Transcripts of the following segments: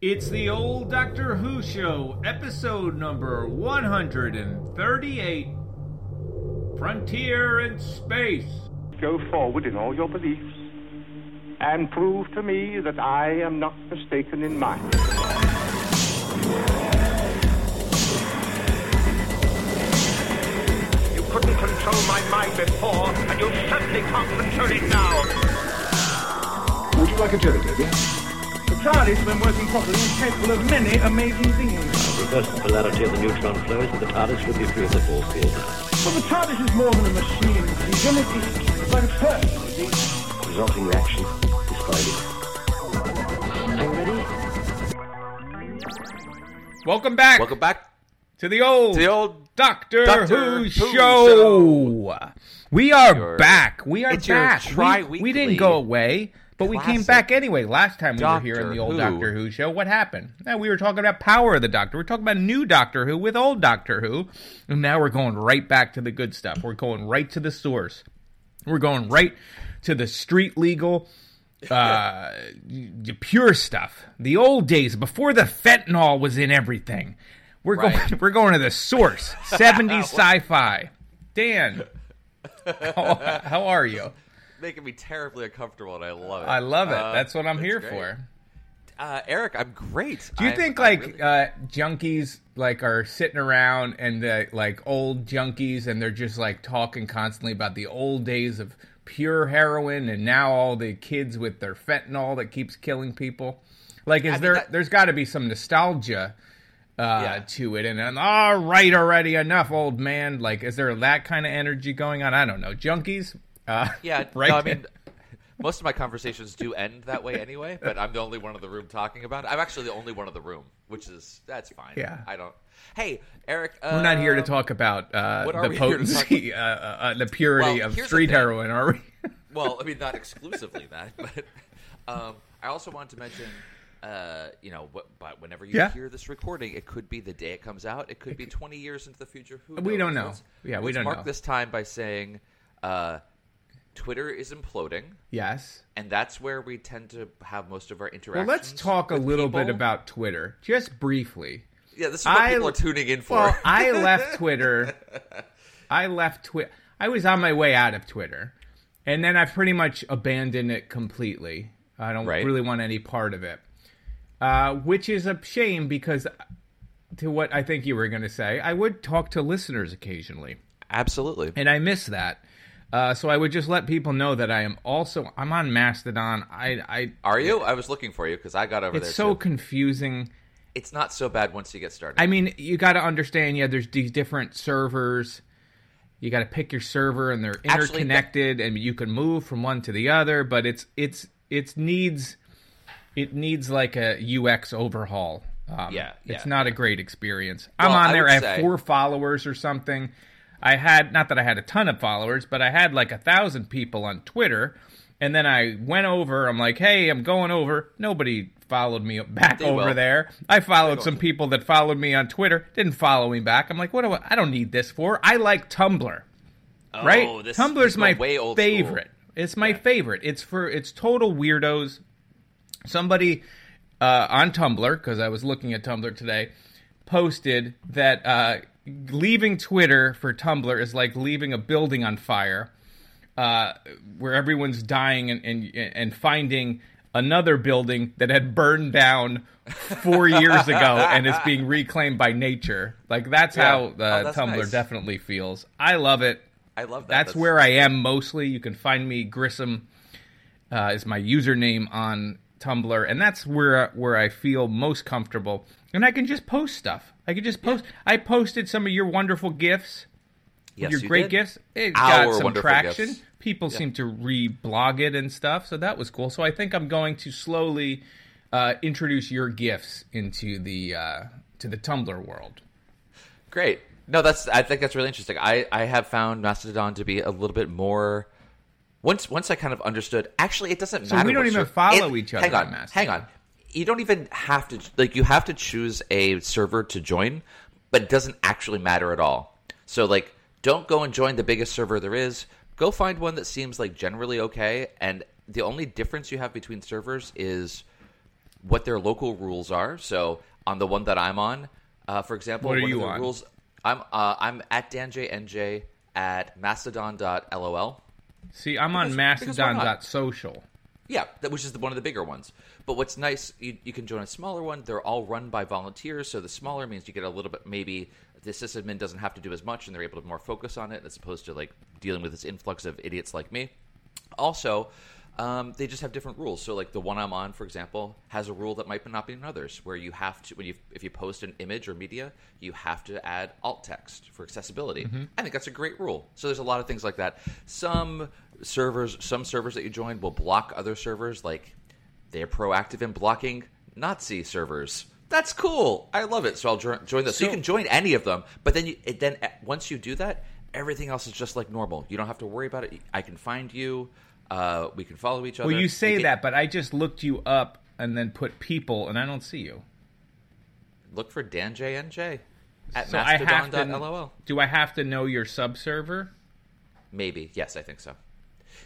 It's the old Doctor Who show, episode number 138 Frontier in Space. Go forward in all your beliefs and prove to me that I am not mistaken in mine. You couldn't control my mind before, and you certainly can't control it now. Would you like a jelly, baby? The TARDIS, when working properly, is capable of many amazing things. Reverse the polarity of the neutron flows, and the TARDIS would be free of the force field. But the TARDIS is more than a machine, Stephen. It- It's like a person, you see. Resulting reaction, describe it. Are you ready? Welcome back Welcome back to the old, to the old. Doctor, Doctor Who, Who show. show. We are Your- back. We are it's your back. We- we, didn't go away, but we came back anyway. Last time we were here in the old Who. Doctor Who show, what happened? Now, we were talking about Power of the Doctor. We're talking about new Doctor Who with old Doctor Who, and now we're going right back to the good stuff. We're going right to the source. We're going right to the street legal, uh, the pure stuff. The old days before the fentanyl was in everything. We're Right. going. We're going to the source. Seventies sci-fi. Dan, how, how are you? Making me terribly uncomfortable, and I love it. I love it. Uh, That's what I'm here great. for. Uh, Eric, I'm great. Do you I'm- think like really- uh, junkies like are sitting around and the, like old junkies and they're just like talking constantly about the old days of pure heroin and now all the kids with their fentanyl that keeps killing people? Like, is mean, there? that- There's got to be some nostalgia uh, Yeah. to it, and, and all right, already enough, old man. Like, is there that kind of energy going on? I don't know, junkies. Uh, Yeah, right. no, I mean, most of my conversations do end that way anyway. But I'm the only one in the room talking about it. I'm actually the only one in the room, which is that's fine. Yeah. I don't. Hey, Eric, uh, We're not here to talk about uh, the we here potency, uh, uh, the purity Well, of street heroin, are we? Well, I mean, not exclusively that, but um, I also wanted to mention. Uh, you know, what, but whenever you Yeah. hear this recording, it could be the day it comes out. It could be 20 years into the future. Who We don't know. Let's- Yeah, we don't mark know. this time by saying uh, Twitter is imploding. yes. and that's where we tend to have most of our interactions. Well, let's talk a little bit about Twitter, just briefly. Yeah, this is what I- people are tuning in for. Well, I left Twitter. I left Twitter. I was on my way out of Twitter, and then I pretty much abandoned it completely. I don't Right. really want any part of it, uh, which is a shame because, to what I think you were going to say, I would talk to listeners occasionally. Absolutely. and I miss that. Uh, so I would just let people know that I am also I'm on Mastodon. I I Are you? I was looking for you because I got over it's there. It's so too. confusing. It's not so bad once you get started. I mean, you got to understand. Yeah, there's these different servers. You got to pick your server, and they're Actually, that- interconnected, and you can move from one to the other. But it's it's it needs it needs like a UX overhaul. Um, Yeah, it's yeah. not a great experience. I'm Well, on I there. would I have say- four followers or something. I had not that I had a ton of followers, but I had like a thousand people on Twitter. And then I went over. I'm like, hey, I'm going over. Nobody followed me back They over will. there. I followed some people that followed me on Twitter. Didn't follow me back. I'm like, what do I? I don't need this for. I like Tumblr. right? Oh, this- Tumblr's my old school. favorite. It's my favorite. It's for it's total weirdos. Somebody uh, on Tumblr because I was looking at Tumblr today posted that uh, leaving Twitter for Tumblr is like leaving a building on fire, uh, where everyone's dying and, and and finding another building that had burned down four years ago and is being reclaimed by nature. Like that's Yeah. how uh, Oh, that's Tumblr nice. definitely feels. I love it. I love that. That's, where I am mostly. You can find me Grissom uh, is my username on Tumblr, and that's where where I feel most comfortable. And I can just post stuff. I could just post. I posted some of your wonderful gifts. yes, your you great did. gifts. It Our got some traction. gifts. People seem to reblog it and stuff, so that was cool. So I think I'm going to slowly uh, introduce your gifts into the uh, to the Tumblr world. Great. No, that's. I think that's really interesting. I I have found Mastodon to be a little bit more. Once once I kind of understood. Actually, it doesn't So matter. we don't even follow it- each other Hang on on. Mastodon. Hang on. You don't even have to like. You have to choose a server to join, but it doesn't actually matter at all. So like, don't go and join the biggest server there is. Go find one that seems like generally okay, and the only difference you have between servers is what their local rules are. So on the one that I'm on, uh, for example, What are one you of the on? rules I'm uh, I'm at danjnj at mastodon.lol. See, I'm on Because- why? Mastodon.social. Yeah, that, which is the, one of the bigger ones. But what's nice, you, you can join a smaller one. They're all run by volunteers, so the smaller means you get a little bit. Maybe the sysadmin doesn't have to do as much, and they're able to more focus on it as opposed to like dealing with this influx of idiots like me. Also, um, they just have different rules. So, like the one I'm on, for example, has a rule that might not be in others, where you have to when you if you post an image or media, you have to add alt text for accessibility. I think that's a great rule. So there's a lot of things like that. Some servers, some servers that you join will block other servers. Like they're proactive in blocking Nazi servers. That's cool. I love it. So I'll jo- join those. So, you can join any of them, but then you it, then once you do that, everything else is just like normal. You don't have to worry about it. I can find you. Uh, we can follow each other. Well, you say can- that, but I just looked you up and then put people, and I don't see you. Look for Dan JNJ at So mastodon.lol. Do I have to know your subserver? Maybe. Yes, I think so.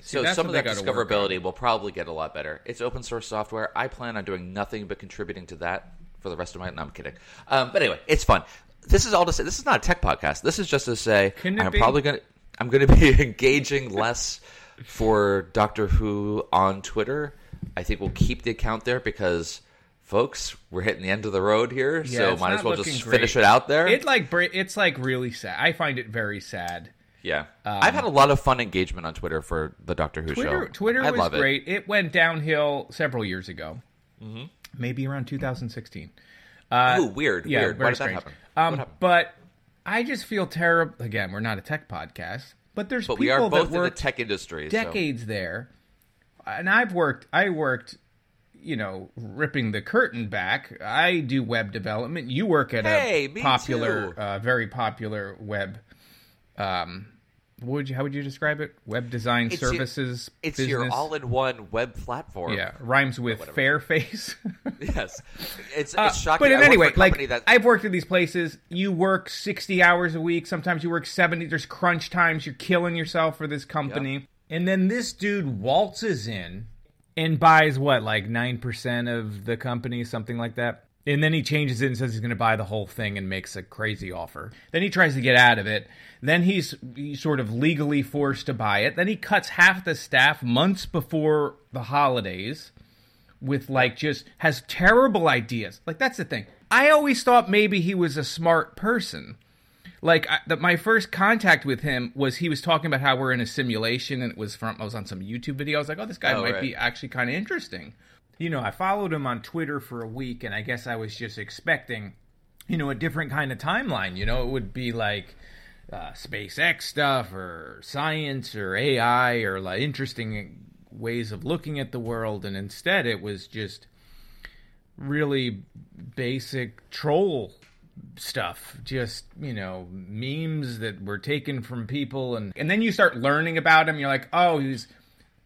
See, so some of that they gotta work discoverability will probably get a lot better. It's open source software. I plan on doing nothing but contributing to that for the rest of my. No, I'm kidding. Um, but anyway, it's fun. This is all to say. This is not a tech podcast. This is just to say I'm be? probably gonna. I'm going to be engaging less for Doctor Who on Twitter. I think we'll keep the account there because, folks, we're hitting the end of the road here. Yeah, so might as well just great. finish it out there. It like it's like really sad. I find it very sad. Yeah, I've had a lot of fun engagement on Twitter for the Doctor Who Twitter, show. Twitter I was love it. great. It. went downhill several years ago, Mm-hmm. maybe around 2016. Ooh, weird, Yeah, weird. Why did that happen? Um, happened? but I just feel terrible. Again, we're not a tech podcast, but there's But people we are both that in the tech industry. so- decades there, and I've worked. I worked. You know, ripping the curtain back. I do web development. You work at Hey, a popular, uh, very popular web. Um, would you, how would you describe it? Web design It's your- services. It's business. your all-in-one web platform. Yeah, rhymes with Fairface. Yes. It's, Uh, it's shocking. But in work anyway, for a company like that I've worked at these places. You work sixty hours a week. Sometimes you work seventy. There's crunch times. You're killing yourself for this company. And then this dude waltzes in and buys what, like nine percent of the company, something like that. And then he changes it and says he's going to buy the whole thing and makes a crazy offer. Then he tries to get out of it. Then he's, he's sort of legally forced to buy it. Then he cuts half the staff months before the holidays with like just has terrible ideas. Like that's the thing. I always thought maybe he was a smart person. Like I, the, my first contact with him was he was talking about how we're in a simulation and it was from I was on some YouTube video. I was like, oh, this guy Oh, might right. be actually kind of interesting. You know, I followed him on Twitter for a week, and I guess I was just expecting, you know, a different kind of timeline. You know, it would be like uh, SpaceX stuff or science or AI or like interesting ways of looking at the world, and instead it was just really basic troll stuff just you know memes that were taken from people and and then you start learning about him you're like oh he's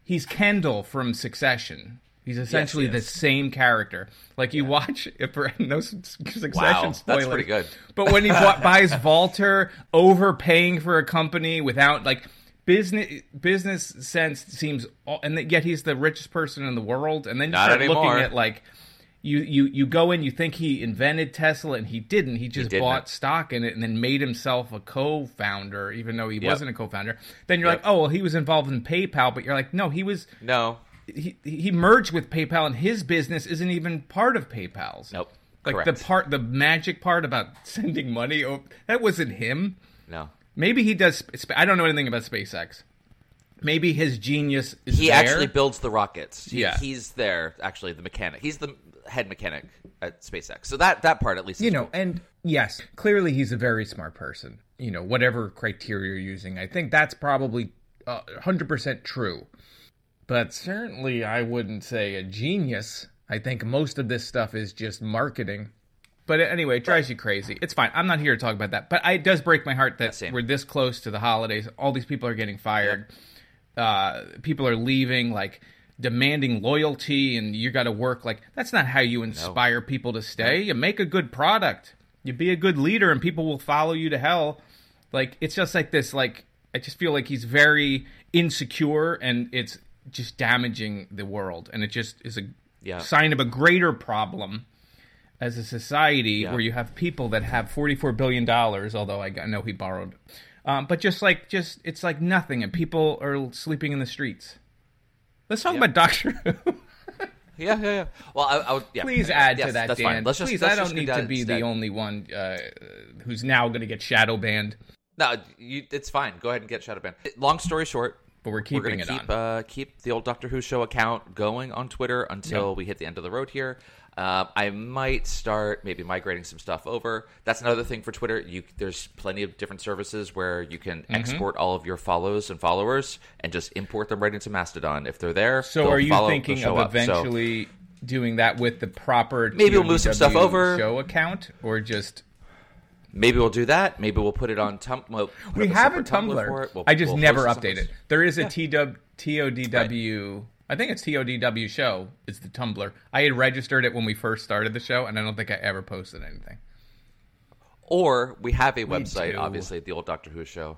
he's kendall from succession he's essentially he the same character like you watch if for no succession Wow, that's pretty good. but when he buys Walter, overpaying for a company without like business business sense seems, and yet he's the richest person in the world. And then you Not start anymore. looking at like you you you go in, you think he invented Tesla, and he didn't. He just didn't. bought stock in it and then made himself a co-founder, even though he Yep. wasn't a co-founder. Then you're Yep. like, oh well, he was involved in PayPal, but you're like, no, he was. No. He, he merged with PayPal, and his business isn't even part of PayPal's. Nope. Like Correct. the part, the magic part about sending money, oh, that wasn't him. No. Maybe he does. I don't know anything about SpaceX. Maybe his genius is He there. actually builds the rockets. He, Yeah. He's there, actually, the mechanic. He's the head mechanic at SpaceX. So that, that part, at least, you know, cool. and yes, clearly he's a very smart person. You know, whatever criteria you're using, I think that's probably uh, 100% true. But certainly, I wouldn't say a genius. I think most of this stuff is just marketing. But anyway, it drives you crazy. It's fine. I'm not here to talk about that. But I, it does break my heart that same. we're this close to the holidays. All these people are getting fired. Uh, people are leaving, like demanding loyalty, and you got to work. Like that's not how you inspire people to stay. You make a good product. You be a good leader, and people will follow you to hell. Like it's just like this. Like I just feel like he's very insecure, and it's just damaging the world. And it just is a Yeah. sign of a greater problem as a society Yeah. where you have people that have forty-four billion dollars. Although I, I know he borrowed, um, but just like just it's like nothing, and people are sleeping in the streets. Let's talk about Doctor Who. Yeah, yeah, yeah. Well, I, I would. Yeah, Please yeah, add yes, to that, that's Dan. Fine. Let's just, Please, let's I don't need to be instead. the only one uh, who's now going to get shadow banned. No, you, it's fine. Go ahead and get shadow banned. Long story short, But we're we're keeping going it to keep on. uh, keep the old Doctor Who show account going on Twitter until we hit the end of the road here. Uh, I might start maybe migrating some stuff over. That's another thing for Twitter. You there's plenty of different services where you can Mm-hmm. export all of your follows and followers and just import them right into Mastodon. If they're there, So, are you follow, thinking of up. So- eventually doing that with the proper Maybe we'll move some stuff over. show account, or just maybe we'll do that. Maybe we'll put it on Tum. We'll put we have a Tumblr? for it. We'll- I just we'll never update it. There is a TW, TODW. I think it's TODW show. Is the Tumblr? I had registered it when we first started the show, and I don't think I ever posted anything. Or we have a website, do. obviously, the old Doctor Who show.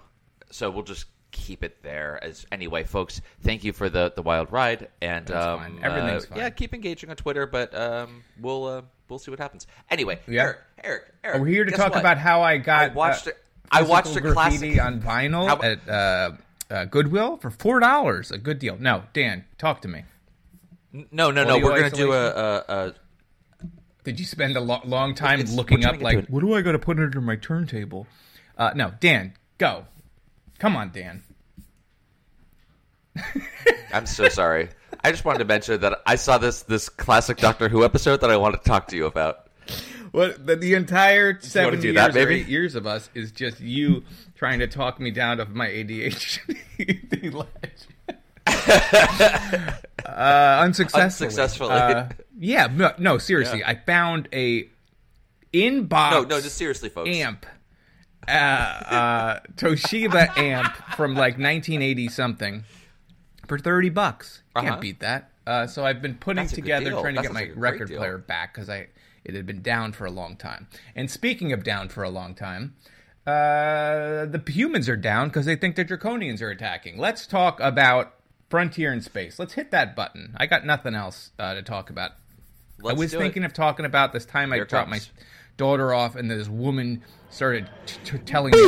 So we'll just keep it there. As anyway, folks, thank you for the the wild ride, and That's um, fine. Everything's uh, fine. Yeah, keep engaging on Twitter, but um, we'll uh, we'll see what happens. Anyway, Yeah. Eric, Eric, Eric, We're here to talk what? about how I got. I watched uh. I watched physical a graffiti classic on vinyl How- at uh, Goodwill for four dollars. A good deal. No, Dan, talk to me. No, no, no. We're gonna do a, a, a Did you spend a lo- long time It's- looking up like what do I got to put under my turntable? Uh, no, Dan, go. Come on, Dan. I'm so sorry. I just wanted to mention that I saw this this classic Doctor Who episode that I wanted to talk to you about. What the, the entire seven years that, or eight years of us is just you trying to talk me down of my ADHD ledge. uh, unsuccessfully. Unsuccessfully. Uh, yeah, no, no, seriously. I found a inbox. No, no, just seriously, folks. amp. Uh, uh, Toshiba amp from like 1980 something for 30 bucks. Can't Uh-huh. beat that. Uh, so I've been putting That's together, trying to That get my like record player back because I it had been down for a long time. And speaking of down for a long time, uh, the humans are down because they think the draconians are attacking. Let's talk about Frontier in Space. Let's hit that button. I got nothing else uh, to talk about. Let's I was do it. thinking of talking about this time I Here it dropped my daughter off, and this woman started t- t- telling me.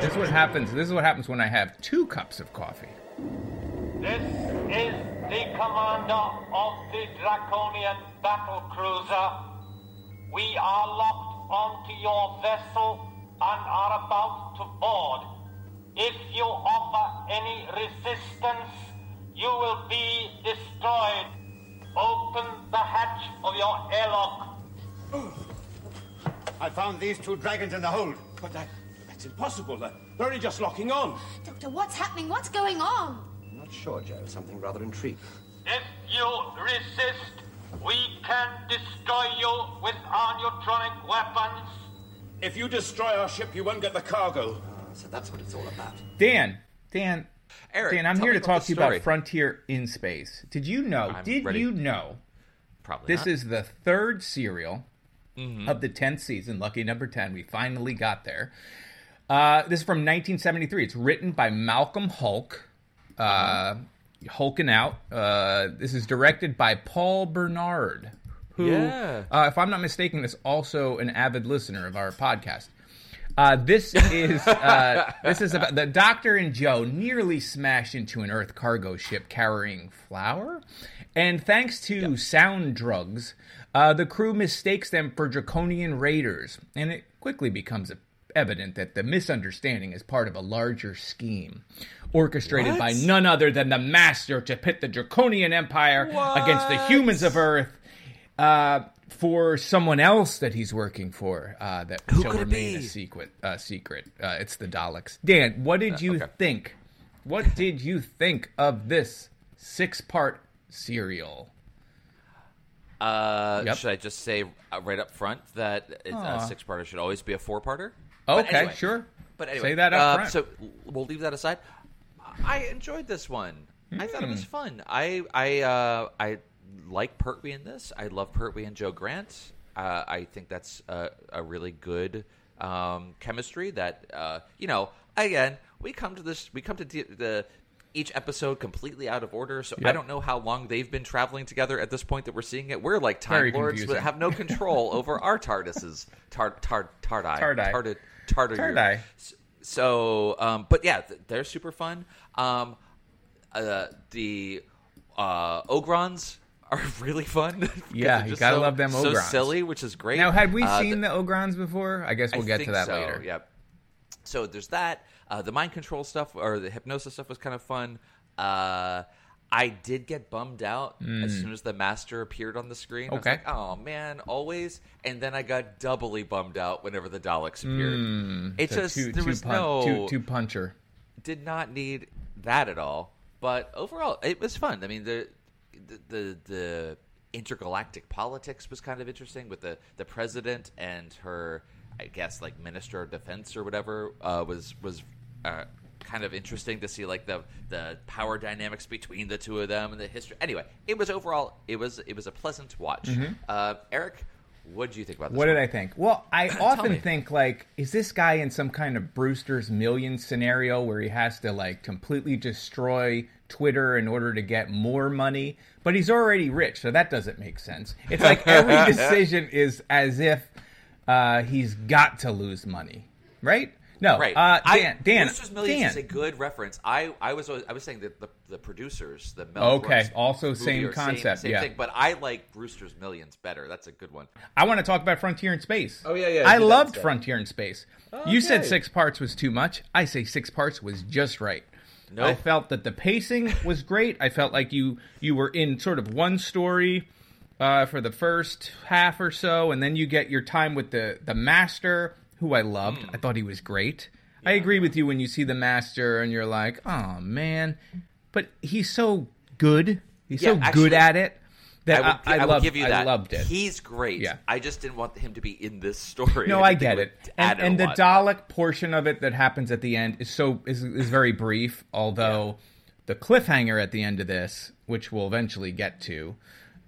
This is what happens. This is what happens when I have two cups of coffee. This is the commander of the Draconian battle cruiser. We are locked onto your vessel and are about to board. If you offer any resistance, you will be destroyed. Open the hatch of your airlock. I found these two dragons in the hold. But that, that's impossible. They're they're only just locking on. Doctor, what's happening? What's going on? I'm not sure, Jo. Something rather intriguing. If you resist, we can destroy you with our neutronic weapons. If you destroy our ship, you won't get the cargo. So that's what it's all about. Dan, Dan, Eric, Dan, I'm here to talk to you about Frontier in Space. Did you know? I'm did ready. you know Probably this not. is the third serial Mm-hmm. of the 10th season, lucky number 10. We finally got there. Uh, this is from 1973. It's written by Malcolm Hulke. Uh, Hulking out. Uh, this is directed by Paul Bernard, who, Yeah. uh, if I'm not mistaken, is also an avid listener of our podcast. Uh, this is uh, this is about the Doctor and Jo nearly smash into an Earth cargo ship carrying flour, and thanks to sound drugs, uh, the crew mistakes them for draconian raiders, and it quickly becomes evident that the misunderstanding is part of a larger scheme, orchestrated by none other than the Master to pit the draconian empire against the humans of Earth. Uh, for someone else that he's working for, uh, that Who shall remain a secret. Uh, secret. Uh, it's the Daleks. Dan, what did you okay. think? What did you think of this six-part serial? Uh, Yep. Should I just say uh, right up front that it's, a six-parter should always be a four-parter? But Okay, anyway. sure. But anyway, Say that up uh. So we'll leave that aside. I enjoyed this one. I thought it was Hmm. fun. I I uh, I like Pertwee in this. I love Pertwee and Jo Grant. Uh, I think that's a, a really good um, chemistry. That uh, you know, again, we come to this. We come to the, the each episode completely out of order. So I don't know how long they've been traveling together at this point that we're seeing it. We're like time Very lords confusing. that have no control over our TARDISes. Tar tar tardai. Tardai. Tardid. Tardid. Tardai. So, um, but yeah, they're super fun. Um, uh, the uh, Ogrons are really fun. Yeah, you gotta so- love them So Ogrons. silly, which is great. Now, had we Uh, seen the- the Ogrons before? I guess we'll I get to that so, later. Yep. So there's that. Uh, the mind control stuff or the hypnosis stuff was kind of fun. Uh, I did get bummed out as soon as the master appeared on the screen. I was Hmm. Okay. like, oh man, always. And then I got doubly bummed out whenever the Daleks appeared. it So just two, there two was pun- no two, two puncher. did not need that at all. But overall, it was fun. I mean, the the the, the intergalactic politics was kind of interesting with the the president and her, I guess, like minister of defense or whatever uh, was was. Uh, kind of interesting to see like the the power dynamics between the two of them and the history anyway it was overall it was it was a pleasant watch uh, eric what did you think about this Mm-hmm. What did? I think? Well, I often think like, is this guy in some kind of Brewster's Million scenario where he has to like completely destroy Twitter in order to get more money? But he's already rich, so that doesn't make sense. It's like every decision is as if uh, he's got to lose money, right? No, Right. Uh, I- Dan, Dan, Brewster's Millions Dan. is a good reference. I, I was always, I was saying that the, the producers, the Mel Okay, Brooks also same concept, same yeah. thing. But I like Brewster's Millions better. That's a good one. I want to talk about Frontier in Space. Oh, yeah, yeah, I loved. Frontier in Space. You said six parts was too much. I say six parts was just right. No. I felt that the pacing was great. I felt like you you were in sort of one story uh, for the first half or so, and then you get your time with the the master, who I loved. Hmm. I thought he was great. I agree with you when you see the master and you're like, oh man, but he's so good. He's Yeah, so actually, good at it that I would, I, I, would loved, give you that. I loved it. He's great. Yeah. I just didn't want him to be in this story. No, I I get it. And, and the lot. Dalek portion of it that happens at the end is so is, is very brief. Although the cliffhanger at the end of this, which we'll eventually get to,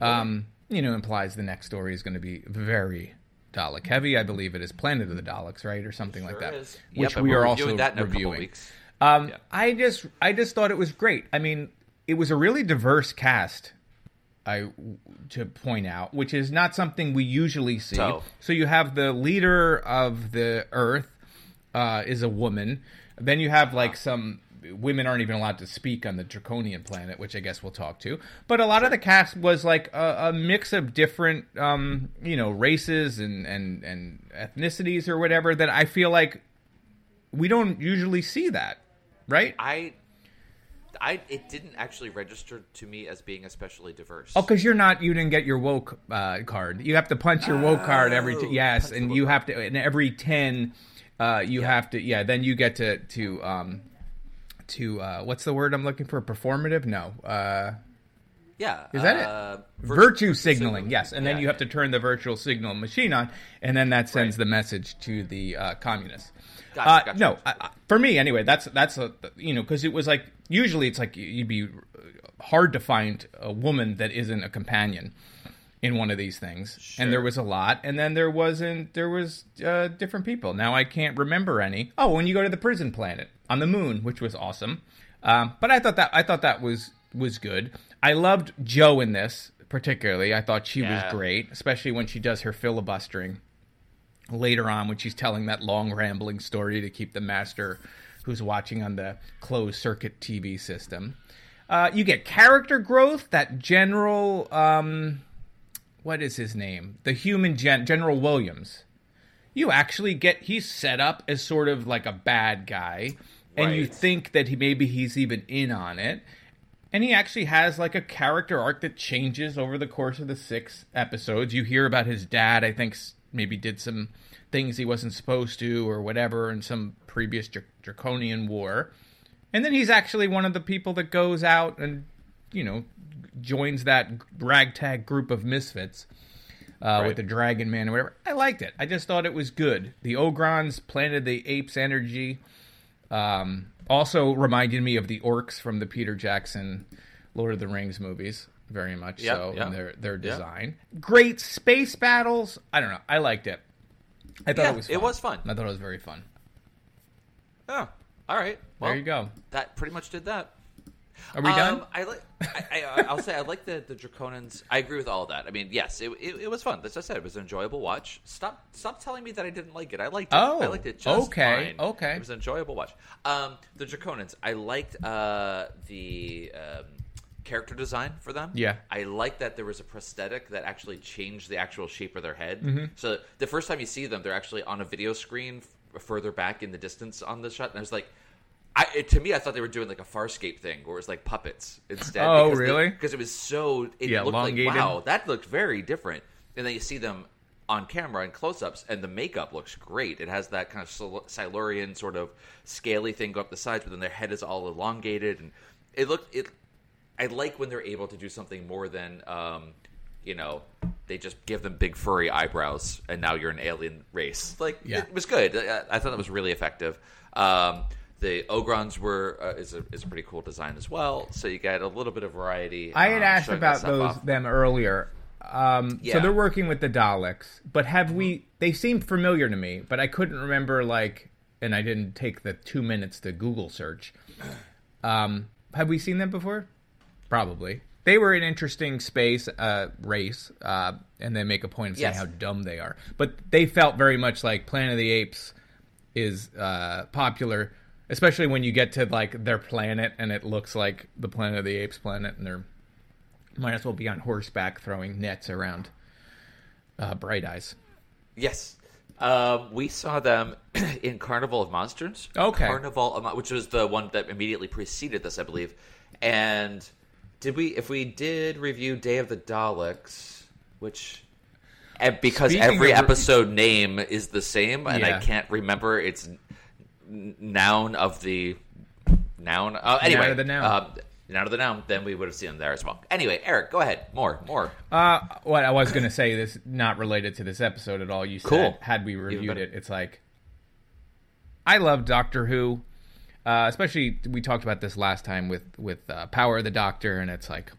um, you know, implies the next story is going to be very Dalek heavy. I believe it is Planet of the Daleks, right, or something like Sure that. is. Which Yep, and we we're are reviewing also that in a couple reviewing. weeks. Um, Yeah. I just I just thought it was great. I mean, it was a really diverse cast. I to point out, which is not something we usually see. So- So you have the leader of the Earth uh, is a woman. Then you have like some women aren't even allowed to speak on the draconian planet, which I guess we'll talk to. But a lot of the cast was like a, a mix of different, um, you know, races and, and and ethnicities or whatever. That I feel like we don't usually see that, right? I, I, it didn't actually register to me as being especially diverse. Oh, because you're not, you didn't get your woke uh, card. You have to punch your woke card every t- Oh, yes, and you have to, and every ten, uh, you have to, yeah. Then you get to to um to uh, what's the word I'm looking for? Performative? No, uh, yeah, is that uh, it? vir- Virtue signaling, yes. And then Yeah. you have to turn the virtual signal machine on, and then that sends the message to the uh, communists. Gotcha, uh, gotcha, no. I, I- for me anyway. That's that's a you know because it was like usually it's like you'd be hard to find a woman that isn't a companion in one of these things, and there was a lot, and then there wasn't. There was uh, different people. Now I can't remember any. Oh, when you go to the prison planet on the moon, which was awesome. Um, but I thought that I thought that was was good. I loved Jo in this particularly. I thought she Yeah. was great, especially when she does her filibustering later on when she's telling that long rambling story to keep the master who's watching on the closed circuit TV system. Uh, you get character growth. That general, um, what is his name? The human gen- General Williams. You actually get he's set up as sort of like a bad guy, and you think that he maybe he's even in on it. And he actually has like a character arc that changes over the course of the six episodes. You hear about his dad, I think maybe did some things he wasn't supposed to or whatever in some previous dra- draconian war. And then he's actually one of the people that goes out and, you know, joins that ragtag group of misfits uh, with the Dragon Man or whatever. I liked it. I just thought it was good. The Ogrons planted the apes' energy. Um, also reminded me of the orcs from the Peter Jackson Lord of the Rings movies, very much Yep, so yep. in their their Yep. design. Great space battles. I don't know. I liked it. I thought Yeah, it was. Fun. it was fun. I thought it was very fun. Oh, All right. Well, there you go. That pretty much did that. Are we done? Um, I like. I, I, I'll say I like the the Draconans. I agree with all that. I mean, yes, it, it, it was fun. As I said, it was an enjoyable watch. Stop stop telling me that I didn't like it. I liked it. Oh, I liked it just okay, fine. okay. It was an enjoyable watch. Um, the Draconans. I liked uh, the. Um, character design for them Yeah. i like that there was a prosthetic that actually changed the actual shape of their head Mhm. so the first time you see them they're actually on a video screen f- further back in the distance on the shot and i was like I, it, to me, I thought they were doing like a Farscape thing, where it was like puppets instead. Oh, because really? Because it was so. It Yeah, looked elongated. like wow, that looked very different. And then you see them on camera in close-ups, and the makeup looks great. It has that kind of Sil- Silurian sort of scaly thing go up the sides, but then their head is all elongated, and it looked it. I like when they're able to do something more than, um, you know, they just give them big furry eyebrows, and now you're an alien race. Like Yeah. it was good. I, I thought it was really effective. Um, the Ogrons were uh, is a is a pretty cool design as well. So you get a little bit of variety. I had um, asked about those off. them earlier. Um, So they're working with the Daleks, but have we? They seem familiar to me, but I couldn't remember like, and I didn't take the two minutes to Google search. Um, have we seen them before? Probably. They were an interesting space uh, race, uh, and they make a point of saying Yes. how dumb they are. But they felt very much like Planet of the Apes is uh, popular, especially when you get to like their planet and it looks like the Planet of the Apes planet, and they're might as well be on horseback throwing nets around uh, Bright Eyes. Yes. Um, we saw them in Carnival of Monsters. Okay. Carnival, of Mon- which was the one that immediately preceded this, I believe. And did we? If we did review Day of the Daleks, which because Speaking every of episode name is the same, and Yeah. I can't remember its noun of the noun. Uh, anyway, of the noun. Um, noun of the noun. Then we would have seen them there as well. Anyway, Eric, go ahead. More, more. Uh, what I was going to say, is not related to this episode at all. You said had we reviewed it, it's like I love Doctor Who, uh, especially we talked about this last time with with uh, Power of the Doctor, and it's like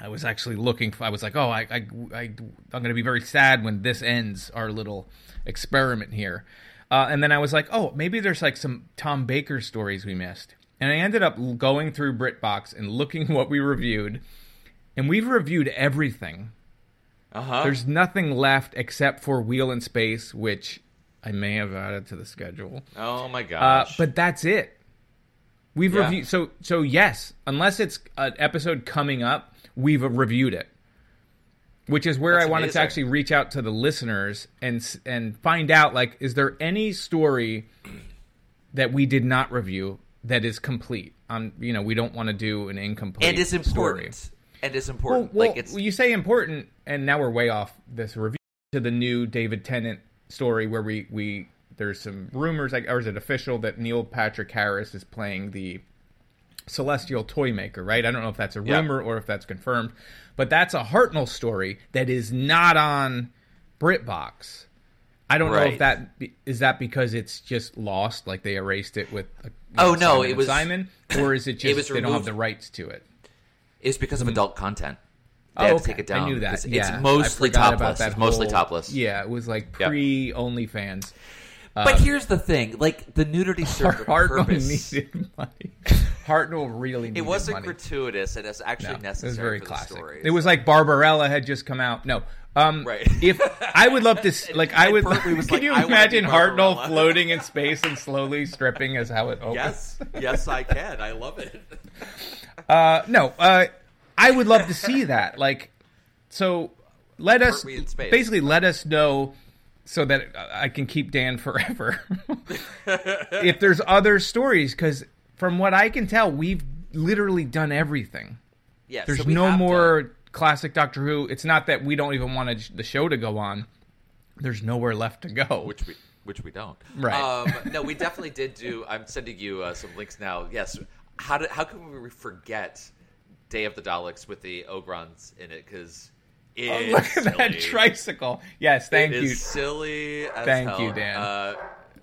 I was actually looking. For, I was like, oh, I, I, I I'm going to be very sad when this ends our little experiment here. Uh, and then I was like, oh, maybe there's like some Tom Baker stories we missed. And I ended up going through BritBox and looking what we reviewed, and we've reviewed everything. Uh huh. There's nothing left except for Wheel in Space, which I may have added to the schedule. Oh my Uh, gosh. but that's it. We've Yeah. reviewed so so yes, unless it's an episode coming up, we've reviewed it. Which is where That's I wanted to actually reach out to the listeners and and find out like is there any story that we did not review that is complete? On you know, we don't want to do an incomplete and it's story. important. And it's important. well, like it's you say important, and now we're way off this review to the new David Tennant story where we we there's some rumors, like or is it official that Neil Patrick Harris is playing the Celestial Toy Maker? Right? I don't know if that's a Yeah. rumor or if that's confirmed, but that's a Hartnell story that is not on BritBox. I don't know if that is that because it's just lost, like they erased it with. uh, you Oh, know, no, Simon it was- Simon, or is it just it was they don't have the rights to it? It's because of adult content. They Oh, had okay. to take it down. I knew that. Yeah. It's mostly I forgot about topless. It's mostly topless. Yeah, it was like Yep. pre OnlyFans. But here's the thing: like the nudity served a Hartnell purpose. needed money. Hartnell really needed money. It wasn't money. gratuitous, and it's actually No, necessary. It was very for classic. The story. It was like Barbarella had just come out. No, um, Right. If I would love to, like, I would. Berkeley was Can like, you "I imagine Hartnell floating in space and slowly stripping as how it opens? yes, yes, I can. I love it. Uh, no, uh, I would love to see that. Like, so let us Hurt me in space. basically let us know so that I can keep Dan forever. if there's other stories, because from what I can tell, we've literally done everything. Yes, There's so no more done- classic Doctor Who. It's not that we don't even want to, the show to go on. There's nowhere left to go. which we which we don't. Right. Um, no, we definitely did do. I'm sending you uh, some links now. Yes. How did how can we forget Day of the Daleks with the Ogrons in it? Because Oh, look at that tricycle. Yes, thank It you. is silly. As Thank hell. you, Dan. Uh,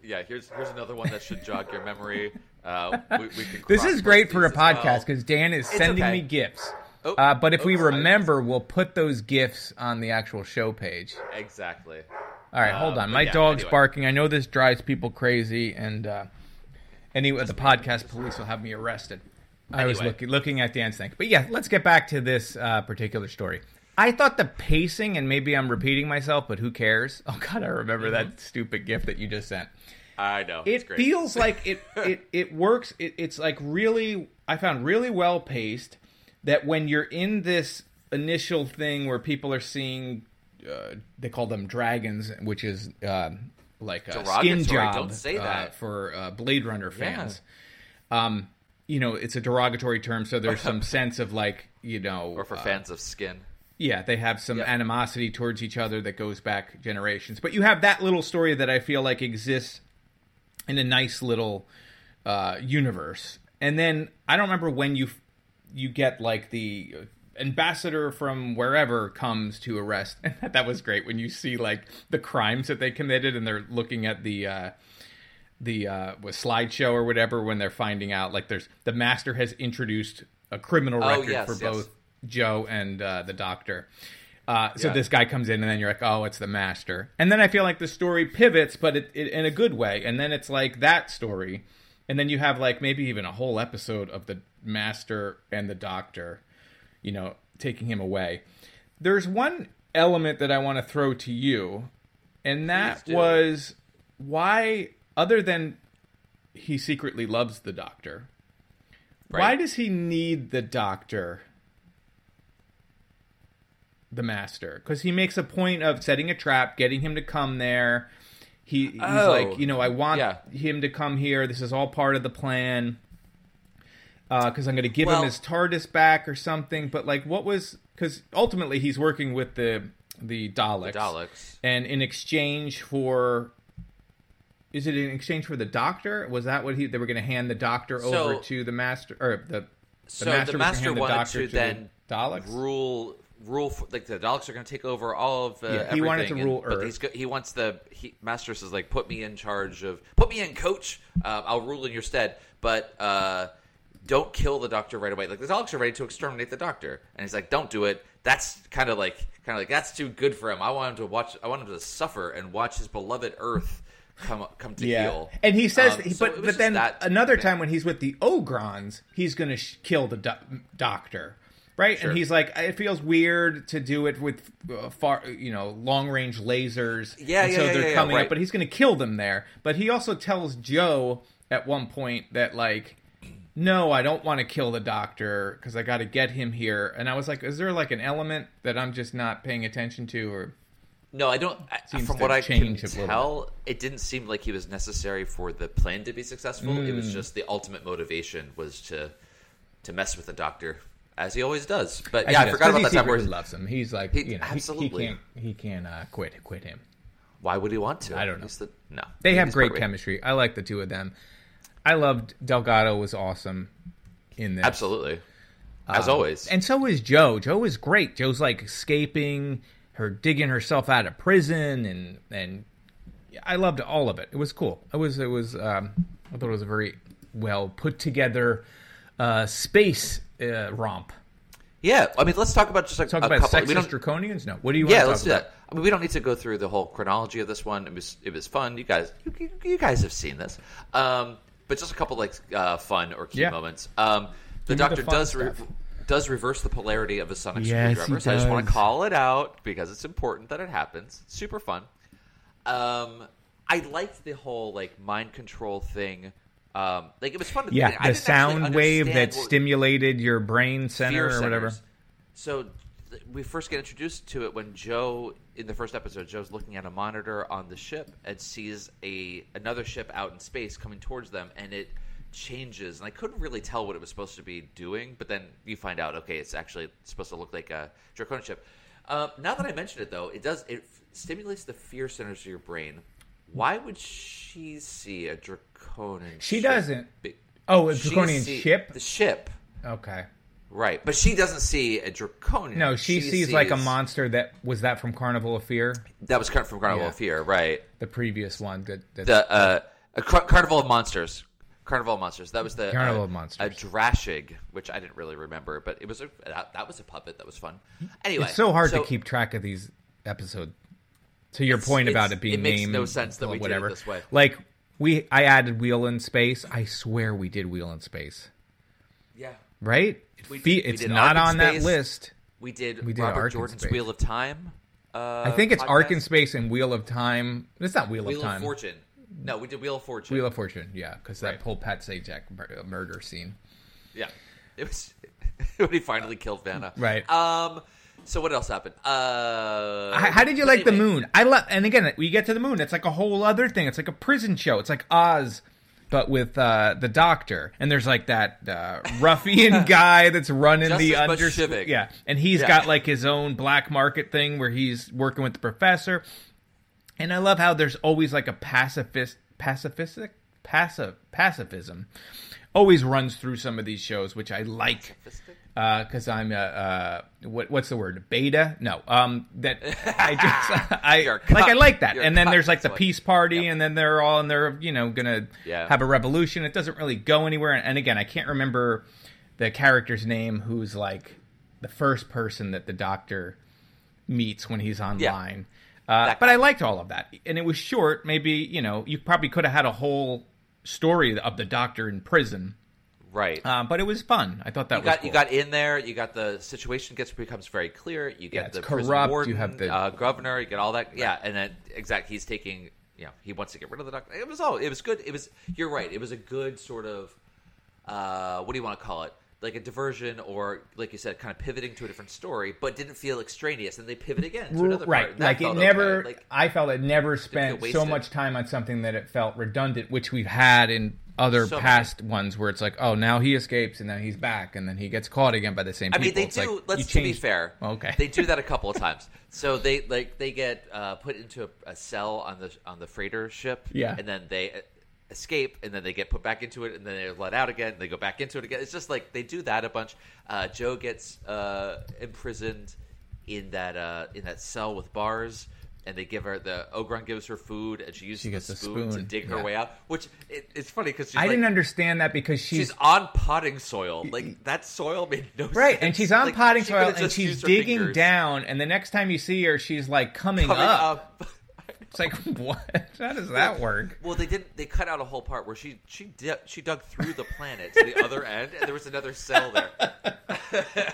yeah, here's here's another one that should jog your memory. Uh, we, we This is great for a well. podcast because Dan is It's sending okay. me gifts. Oh, uh, but if we oops, remember, we'll put those gifts on the actual show page. Exactly. All right, hold Um, on. My yeah, dog's anyway. barking. I know this drives people crazy, and uh, Anyway, the podcast police will have me arrested. I was looking looking at Dan's thing, but yeah, let's get back to this uh, particular story. I thought the pacing, and maybe I'm repeating myself, but who cares? Oh God, I remember that stupid gift that you just sent. I know. it's It great. feels like it it it works. It, it's like really I found really well paced. That when you're in this initial thing where people are seeing, uh, they call them dragons, which is uh, like a skin job. don't say uh, that. for uh, Blade Runner Yeah. fans. Um, you know, it's a derogatory term, so there's some sense of like you know, or for uh, fans of skin. Yeah, they have some Yep. animosity towards each other that goes back generations. But you have that little story that I feel like exists in a nice little uh, universe. And then I don't remember when you you get like the ambassador from wherever comes to arrest. And that was great when you see like the crimes that they committed and they're looking at the uh, the uh, what, slideshow or whatever when they're finding out like there's the master has introduced a criminal Oh, record yes, for yes. Jo and uh, the doctor. Uh, so Yeah. this guy comes in, and then you're like, "Oh, it's the master." And then I feel like the story pivots, but it, it, in a good way. And then it's like that story, and then you have like maybe even a whole episode of the master and the doctor, you know, taking him away. There's one element that I want to throw to you, and that was why, other than he secretly loves the doctor, why does he need the doctor? The master because he makes a point of setting a trap, getting him to come there. He, he's Oh, like, you know, I want yeah. him to come here. This is all part of the plan. Uh, because I'm going to give Well- him his TARDIS back or something. But like, what was? Because ultimately, he's working with the the Daleks. The Daleks. And in exchange for, is it in exchange for the Doctor? Was that what he? They were going to hand the Doctor So- over to the master, or the the so master, the master hand the wanted Doctor to the then Daleks. rule rule for, like the Daleks are going to take over all of uh, Yeah, he wanted to everything, rule and, but Earth. he's he wants the he, master says like put me in charge of put me in coach uh, I'll rule in your stead. But uh, don't kill the doctor right away. Like the Daleks are ready to exterminate the doctor. And he's like don't do it. That's kind of like kind of like that's too good for him. I want him to watch I want him to suffer and watch his beloved Earth come come to heal. And he says, Um, he- so but but then another thing. time when he's with the Ogrons, he's going to sh- kill the do- doctor, right? Sure. And he's like, it feels weird to do it with uh, far, you know, long range lasers. Yeah, and yeah, so yeah, they're yeah, yeah, coming right. up, but he's going to kill them there. But he also tells Jo at one point that like. No, I don't want to kill the doctor because I got to get him here. And I was like, is there like an element that I'm just not paying attention to, or No, I don't. I- From what I can tell, it didn't seem like he was necessary for the plan to be successful. It Mm. was just the ultimate motivation was to to mess with the doctor, as he always does. But yeah, he I forgot about that time where secretly loves him. He's like, He- you know, absolutely. He, can't, he can't uh, quit quit him. why would he want to? I don't know. The- no, They have great chemistry. I like the two of them. I loved Delgado was awesome in this. Absolutely, as Um, always. And so is Jo. Jo is great. Jo's like escaping, her digging herself out of prison, and and I loved all of it. It was cool. It was it was. Um, I thought it was a very well put together uh, space uh, romp. yeah, I mean, let's talk about just like Talk a about couple. sexist draconians. No, what do you? yeah, want to let's do about? that. I mean, we don't need to go through the whole chronology of this one. It was it was fun. You guys, you, you- guys have seen this, um, but just a couple like uh, fun or key Yeah. moments. Um, the Give me the doctor does re- does reverse the polarity of a sonic Yes, screwdriver. So I just want to call it out because it's important that it happens. Super fun. Um, I liked the whole like mind control thing. Um, like it was fun. To Yeah, I the sound wave that stimulated your brain center or whatever. centers. So th- we first get introduced to it when Jo, in the first episode, Jo's looking at a monitor on the ship and sees a another ship out in space coming towards them, and it changes. And I couldn't really tell what it was supposed to be doing, but then you find out, okay, it's actually supposed to look like a Draconian ship. Uh, now that I mention it, though, it does it f- stimulates the fear centers of your brain. Why would she see a Draconian? She ship? doesn't. Oh, a draconian ship. The ship. Okay. Right, but she doesn't see a draconian. No, she, sees, like a monster that was that from Carnival of Fear, That was from Carnival Yeah. of Fear, right? the previous one. That, that The uh, a Car- Carnival of Monsters. Carnival of Monsters. That was the Carnival uh, of Monsters. A Drashig, which I didn't really remember, but it was a that, that was a puppet that was fun. Anyway, it's so hard to keep track of these episodes. To your It's- point about it being named. it makes named, no sense that we did it this way. Like We I added Wheel in Space. I swear we did Wheel in Space, Yeah. right? It We- fe- we it's not on that Space. list. We did, We did Robert Ark Jordan's Space. Wheel of Time. Uh, I think it's podcast. Ark in Space and Wheel of Time. It's not Wheel, Wheel of of Fortune. No, we did Wheel of Fortune. Wheel of Fortune, yeah, because that whole Pat Sajak mur- murder scene. Yeah, it was when he finally killed Vanna. Right. Um. So what else happened? Uh. How, how did you like the moon? I love, and again, we get to the moon. It's like a whole other thing. It's like a prison show. It's like Oz, but with uh, the Doctor. And there's like that uh, ruffian guy that's running Just the under. civic. Yeah, and he's Yeah. got like his own black market thing where he's working with the professor. And I love how there's always like a pacifist, pacifistic, passive, pacifism, always runs through some of these shows, which I like because I'm a uh, what what's the word beta? No, um, that I just I You're like I like that. You're And then cuck, there's like the peace party, Yep. and then they're all and they're you know gonna Yeah. have a revolution. It doesn't really go anywhere. And again, I can't remember the character's name who's like the first person that the doctor meets when he's online. Uh, but. I liked all of that, and it was short. Maybe you know you probably could have had a whole story of the doctor in prison, Right. uh, but it was fun. I thought that you was got cool. you got in there. You got the situation gets becomes very clear. You get Yeah, the corrupt, you have the- uh, governor. You get all that. Yeah, and then exactly he's taking. You know, he wants to get rid of the doctor. It was all. It was good. It was. You're right. It was a good sort of. Uh, what do you want to call it? Like a diversion, or like you said, kind of pivoting to a different story, but didn't feel extraneous. And they pivot again to another right part. like it never okay. Like, i felt it never spent so much time on something that it felt redundant which we've had in other So past ones where it's like oh now he escapes and then he's back and then he gets caught again by the same I people mean, they It's do. like, let's to be fair. okay They do that a couple of times. So they like they get uh, put into a, a cell on the on the freighter ship. Yeah. and then they uh, escape, and then they get put back into it, and then they're let out again. They go back into it again. It's just like they do that a bunch. Uh, Jo gets uh, imprisoned in that uh, in that cell with bars. And they give her the Ogron gives her food, and she uses She the a spoon, to dig her way out. Which it, it's funny because i like, didn't understand that because she's, she's on potting soil. Like that soil made no sense. right and she's on Like, potting she soil and she's digging fingers. down and the next time you see her she's like coming, Coming up. up. It's like what how does that work Well, they did. They cut out a whole part where she she di- she dug through the planet to the other end, and there was another cell there.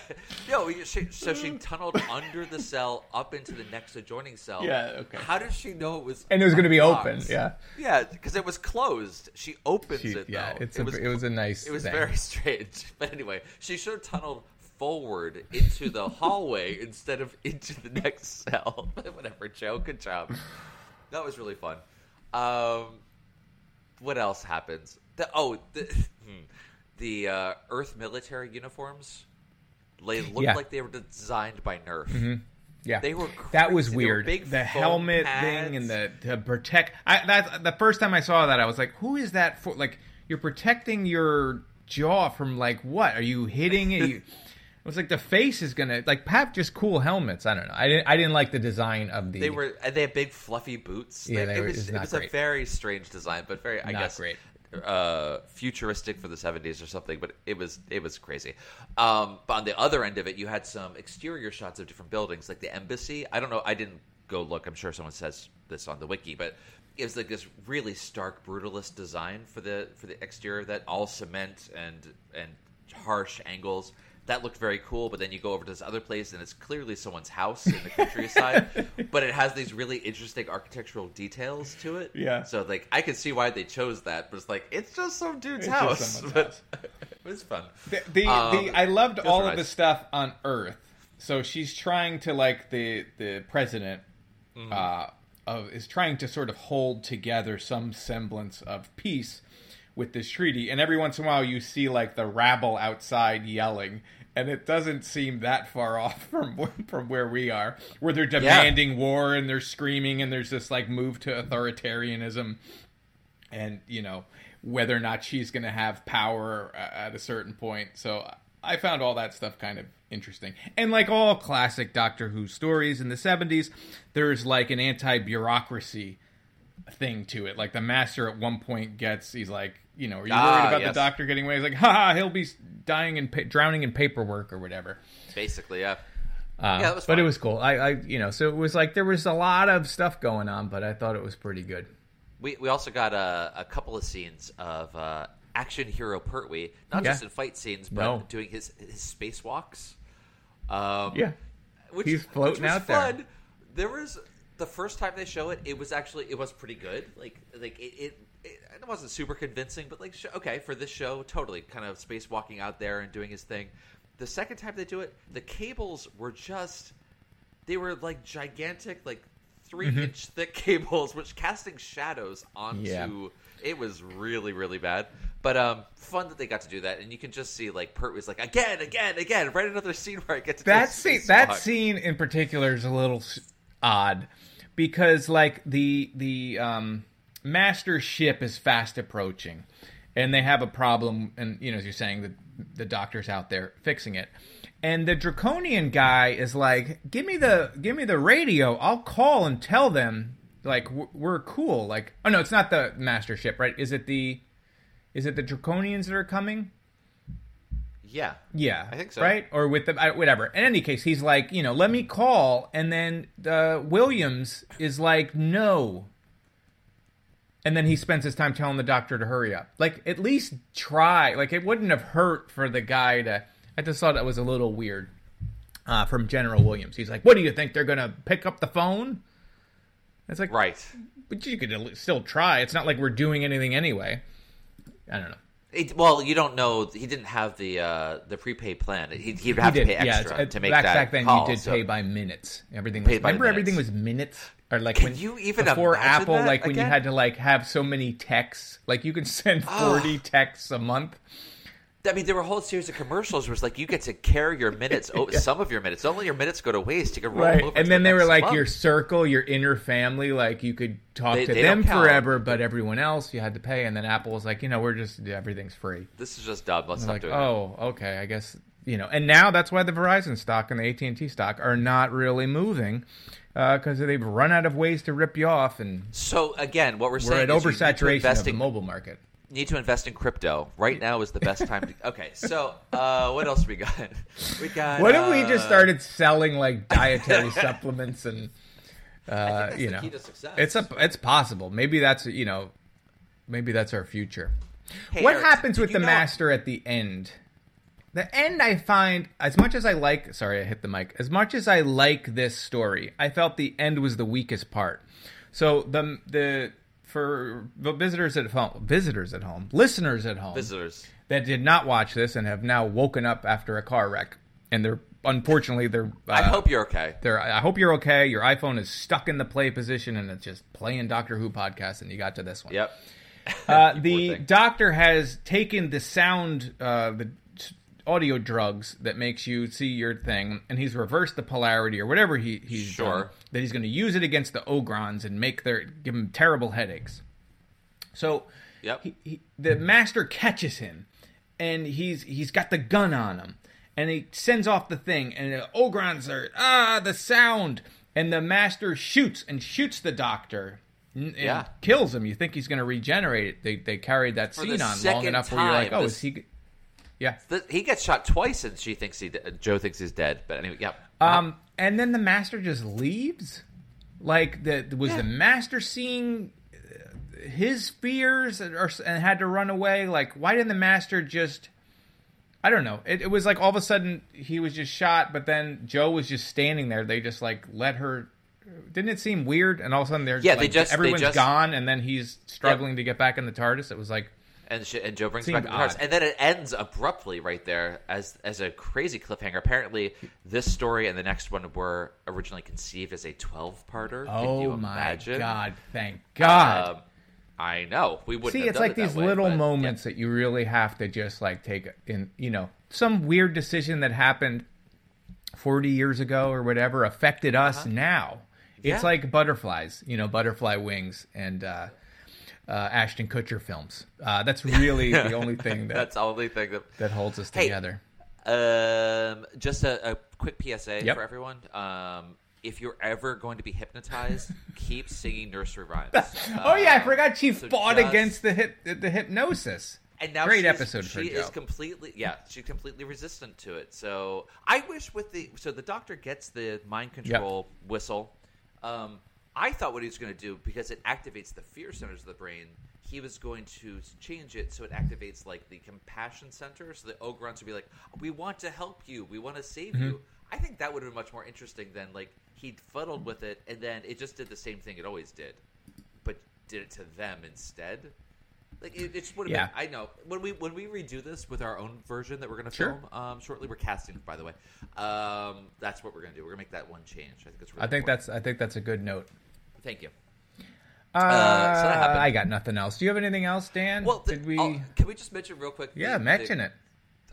no, she, so she tunneled under the cell up into the next adjoining cell. Yeah, okay. How did she know it was? And it was gonna be unlocked? open, yeah. Yeah, because it was closed. She opens She- it. yeah, though. it's a- it was a nice It was thing. very strange. But anyway, she should have tunneled forward into the hallway instead of into the next cell. Whatever, Jo. Good job. That was really fun. Um, what else happens? The, oh, the, hmm. the uh, Earth military uniforms. They looked Yeah. like they were designed by Nerf. Yeah, They were that was crazy. They were weird. the helmet pads. thing and the to protect. I that the first time I saw that, I was like, "Who is that for?" Like, you're protecting your jaw from like what? Are you hitting it? It was like the face is gonna like have just cool helmets. I don't know. I didn't. I didn't like the design of the. They were they had big fluffy boots. Yeah, they it were- was, it was a very strange design, but very I Not guess great. uh, futuristic for the seventies or something. But it was it was crazy. Um, but on the other end of it, you had some exterior shots of different buildings, like the embassy. I don't know. I didn't go look. I'm sure someone says this on the wiki, but it was like this really stark brutalist design for the for the exterior that all cement and and harsh angles. That looked very cool, but then you go over to this other place and it's clearly someone's house in the countryside, but it has these really interesting architectural details to it. Yeah. So like I could see why they chose that, but it's like it's just some dude's It's house. But house. it was fun. The, the, Um, the I loved all were of the stuff on Earth. So she's trying to like the the president Mm-hmm. uh, of is trying to sort of hold together some semblance of peace with this treaty. And every once in a while, you see like the rabble outside yelling. And it doesn't seem that far off from from where we are, where they're demanding war and they're screaming and there's this like move to authoritarianism and you know whether or not she's going to have power at a certain point. So I found all that stuff kind of interesting. And like all classic Doctor Who stories in the 70s, there's like an anti-bureaucracy thing to it. Like the master at one point gets he's like, you know, are you worried Ah, about yes. the doctor getting away? He's like, ha, he'll be dying and pa- drowning in paperwork or whatever. Basically, yeah. Uh, Yeah, but it was cool. I, I, you know, so it was like there was a lot of stuff going on, but I thought it was pretty good. We we also got a, a couple of scenes of uh, action hero Pertwee, not Yeah. just in fight scenes, but No. doing his his spacewalks. Um, Yeah. which, He's floating which out there. fun. There was the first time they show it, it was actually it was pretty good. Like like it. it it wasn't super convincing, but like sh- okay for this show, totally kind of spacewalking out there and doing his thing. The second time they do it, the cables were just they were like gigantic, like 3 Mhm. inch thick cables, which casting shadows onto. Yeah. It was really, really bad, but um, fun that they got to do that, and you can just see like Pert was like again, again, again, right another scene where I get to that scene that scene in particular is a little odd because like the the um master ship is fast approaching. And they have a problem and you know as you're saying the the doctor's out there fixing it. And the draconian guy is like give me the give me the radio. I'll call and tell them like we're cool. Like oh no it's not the master ship right? Is it the is it the draconians that are coming? Yeah, yeah, I think so. Right, or with the whatever. In any case, he's like, you know, let me call, and then uh, Williams is like, no, and then he spends his time telling the doctor to hurry up. Like, at least try. Like, it wouldn't have hurt for the guy to. I just thought that was a little weird uh, from General Williams. He's like, what do you think they're gonna pick up the phone? It's like, right, but you could still try. It's not like we're doing anything anyway. I don't know. It, well, you don't know. He didn't have the uh, the prepaid plan. He, he'd have He to pay extra it's- to make back, that back then call, you did so- pay by minutes everything was, Paid remember everything was minutes or like Can when you even before apple like when you had to like have so many texts like you could send Oh. 40 texts a month I mean, there were a whole series of commercials where it's like you get to carry your minutes, oh, some of your minutes. Don't your minutes go to waste. You can roll right over. and then the they were like month. your circle your inner family like you could talk They- to they them forever but everyone else you had to pay and then apple was like you know we're just everything's free This is just dumb. Let's And not like do it. oh okay i guess you know and now that's why the verizon stock and the at&t stock are not really moving because they've run out of ways to rip you off and So again, what we're we're saying at is you need to oversaturation of the mobile market. need to invest in crypto. Right now is the best time to. Okay, so uh, what else we got? We got. What if we just uh, started selling like dietary supplements and uh, you know, key to success. it's a it's possible. Maybe that's you know, maybe that's our future. Hey, what Eric, happens with the know- master at the end? The end, I find, as much as I like, sorry, I hit the mic. As much as I like this story, I felt the end was the weakest part. So the the for the visitors at home, visitors at home, listeners at home, Visitors. that did not watch this and have now woken up after a car wreck, and they're unfortunately they're. Uh, I hope you're okay. They're, I hope you're okay. Your iPhone is stuck in the play position and it's just playing Doctor Who podcast, and you got to this one. Yep. Uh, the doctor has taken the sound, uh, the audio drugs that makes you see your thing, and he's reversed the polarity or whatever he, he's Sure. done, that he's going to use it against the Ogrons and make their give them terrible headaches. So Yep. he, he, the master catches him, and he's he's got the gun on him, and he sends off the thing, and the Ogrons are ah the sound, and the master shoots and shoots the doctor. And Yeah. kills him. You think he's going to regenerate it? They they carried that For scene on long enough where you're like, oh, this- is he? Yeah. The- he gets shot twice, and she thinks he. de- Jo thinks he's dead. But anyway, yep. Um, and then the master just leaves. Like the was the master seeing uh, his fears and, or, and had to run away? Like why didn't the master just? I don't know. It, it was like all of a sudden he was just shot, but then Jo was just standing there. They just like let her. Didn't it seem weird? And all of a sudden they're Yeah, they like, just- they everyone's just- gone, and then he's struggling to get back in the TARDIS. It was like and she, and Jo brings Seemed back the odd. and then it ends abruptly right there as as a crazy cliffhanger. Apparently, this story and the next one were originally conceived as a twelve parter. oh Can you my imagine? god, thank God. Um, I know we wouldn't. See, it's like these little moments that you really have to just like take in, you know, some weird decision that happened 40 years ago or whatever affected us now. It's Uh-huh. Yeah. like butterflies, you know, butterfly wings and uh, uh, Ashton Kutcher films. Uh, that's really the only thing that That's the only thing that that holds us Hey, together. Um, just a, a quick PSA Yep. for everyone. Um, if you're ever going to be hypnotized, keep singing nursery rhymes. oh yeah, I forgot she so fought just- against the hip, the hypnosis. And now great episode for She is completely yeah, she's completely resistant to it. So I wish with the so the doctor gets the mind control whistle. Um, I thought what he was going to do because it activates the fear centers of the brain. He was going to change it so it activates like the compassion center, so the Ogrons would be like, "We want to help you. We want to save Mhm. you." I think that would have been much more interesting than like he fuddled with it and then it just did the same thing it always did, but did it to them instead. Like it, it just would have Yeah. been. I know when we when we redo this with our own version that we're going to Sure. film um, shortly. We're casting, by the way. Um, that's what we're going to do. We're going to make that one change. I think it's really. I think important. that's I think that's a good note. Thank you. Uh, so that happened. I got nothing else. Do you have anything else, Dan? Well, the- we? oh, can we just mention real quick? yeah, the- mention it.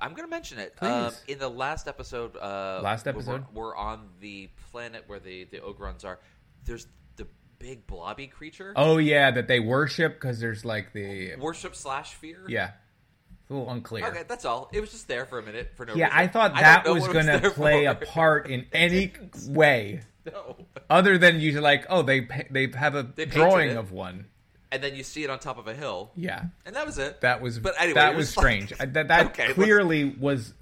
I'm going to mention it. Please. Um, in the last episode, uh, Last episode? we're, we're on the planet where the the Ogrons are. There's the big blobby creature. Oh yeah, that they worship because there's like the Worship slash fear. yeah, it's a little unclear. Okay, that's all. It was just there for a minute for no reason. yeah, reason. I thought that know was going to play a part in any way, No. other than you like, oh, they they have a They drawing it. of one. And then you see it on top of a hill. Yeah, And that was it. that was But anyway, that was, was like- strange. That that Okay, let's- clearly was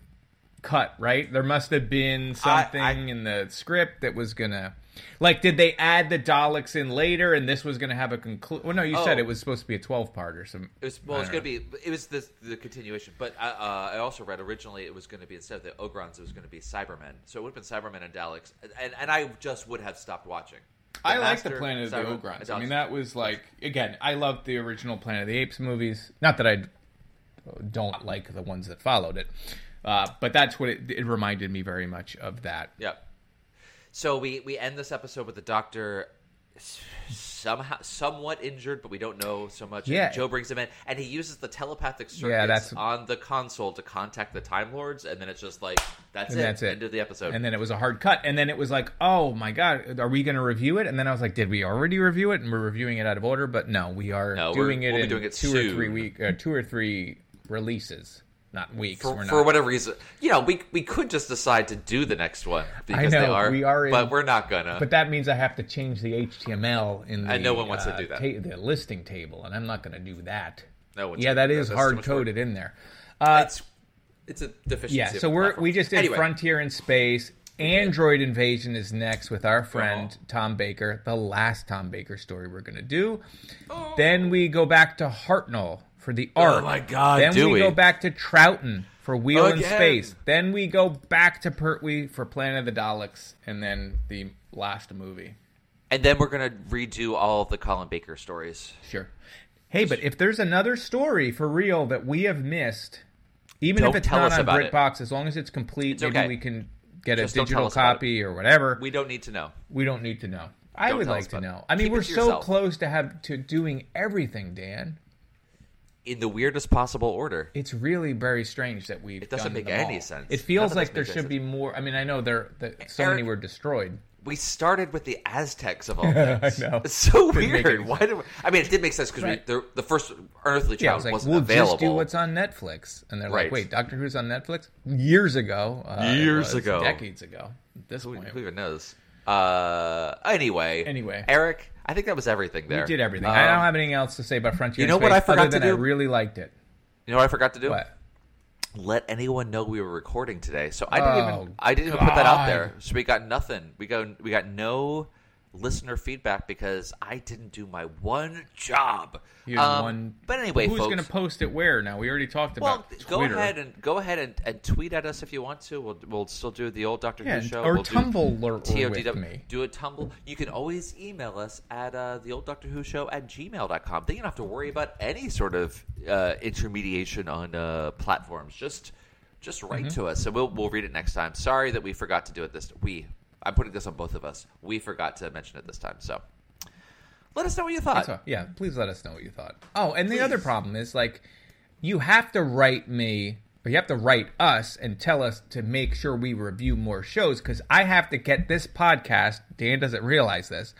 cut right. There must have been I- something I- in the script that was gonna. Like, did they add the Daleks in later, and this was going to have a conclusion? Well, no, you said Oh. it was supposed to be a twelve part or some. It was well, it's going to be. It was the the continuation, but I, uh, I also read originally it was going to be instead of the Ogrons, it was going to be Cybermen. So it would have been Cybermen and Daleks, and and I just would have stopped watching. The I like the Planet of the Ogrons. I mean, that was like again. I loved the original Planet of the Apes movies. Not that I don't like the ones that followed it, uh, but that's what it, it reminded me very much of that. Yep. So we we end this episode with the Doctor somehow somewhat injured, but we don't know so much. And Jo brings him in, and he uses the telepathic circuits Yeah, that's- on the console to contact the Time Lords, and then it's just like that's and it. that's it. End of the episode. And then it was a hard cut. And then it was like, oh my god, are we going to review it? And then I was like, did we already review it? And we're reviewing it out of order. But no, we are No, doing it we'll in doing it two or three week, uh, two or three releases, not weeks. for, we're for whatever reason, you know, we we could just decide to do the next one because know they are, we are, in, but we're not gonna. But that means I have to change the HTML in the And no one wants to uh, do that. ta- the listing table, and I'm not going to do that. No one's yeah, that is hard coded in there. Uh, it's it's a deficiency. yeah, so we're platform. we just did Anyway, Frontier in Space. Android Invasion is next with our friend Uh-huh. Tom Baker, the last Tom Baker story we're going to do. Oh. Then we go back to Hartnell for the oh art. my God, Then do we, we? go back to Troughton for Wheel in Space. Then we go back to Pertwee for Planet of the Daleks, and then the last movie. and then we're gonna redo all of the Colin Baker stories. Sure. Hey, but if there's another story for real that we have missed, even Don't if it's not on. BritBox, as long as it's complete, It's maybe okay. we can get Just a digital copy or whatever. We don't need to know. We don't need to know. I Don't would like to know. I mean, Keep we're so yourself. close to have to doing everything, Dan. In the weirdest possible order. It's really very strange that we've. It doesn't make any all. sense. It feels of like there should any be more. I mean, I know there that so many were destroyed. We started with the Aztecs of all things. I know. It's so Didn't weird. Why do we, I mean, it did make sense because Right. the the first Unearthly Yeah, Child was like, wasn't we'll available. just do what's on Netflix, and they're Right. like, wait, Doctor Who's on Netflix years ago. Uh, Years ago. decades ago. At this Who, point, who even knows? Uh, anyway, Anyway. Eric, I think that was everything there. we did everything. Um, I don't have anything else to say about Frontier. you know in what I forgot to do? I really liked it. You know what I forgot to do? What? Let anyone know we were recording today. So I didn't Oh, even I didn't even put that out there. So we got nothing. We got we got no listener feedback because I didn't do my one job. You Um, one. But anyway, who's going to post it where? Now we already talked well, about go ahead and go ahead and, and tweet at us if you want to. We'll we'll still do the old Doctor Yeah, Who show. or we'll do Tumblr with me. Do a tumble. You can always email us at uh, the old Doctor Who show at gmail.com. Then you don't have to worry about any sort of uh, intermediation on uh, platforms. Just just write Mm-hmm. to us, and we'll we'll read it next time. Sorry that we forgot to do it this. We I'm putting this on both of us. We forgot to mention it this time. So let us know what you thought. All. Yeah, please let us know what you thought. Oh, and the other problem is like you have to write me or you have to write us and tell us to make sure we review more shows because I have to get this podcast. Dan doesn't realize this.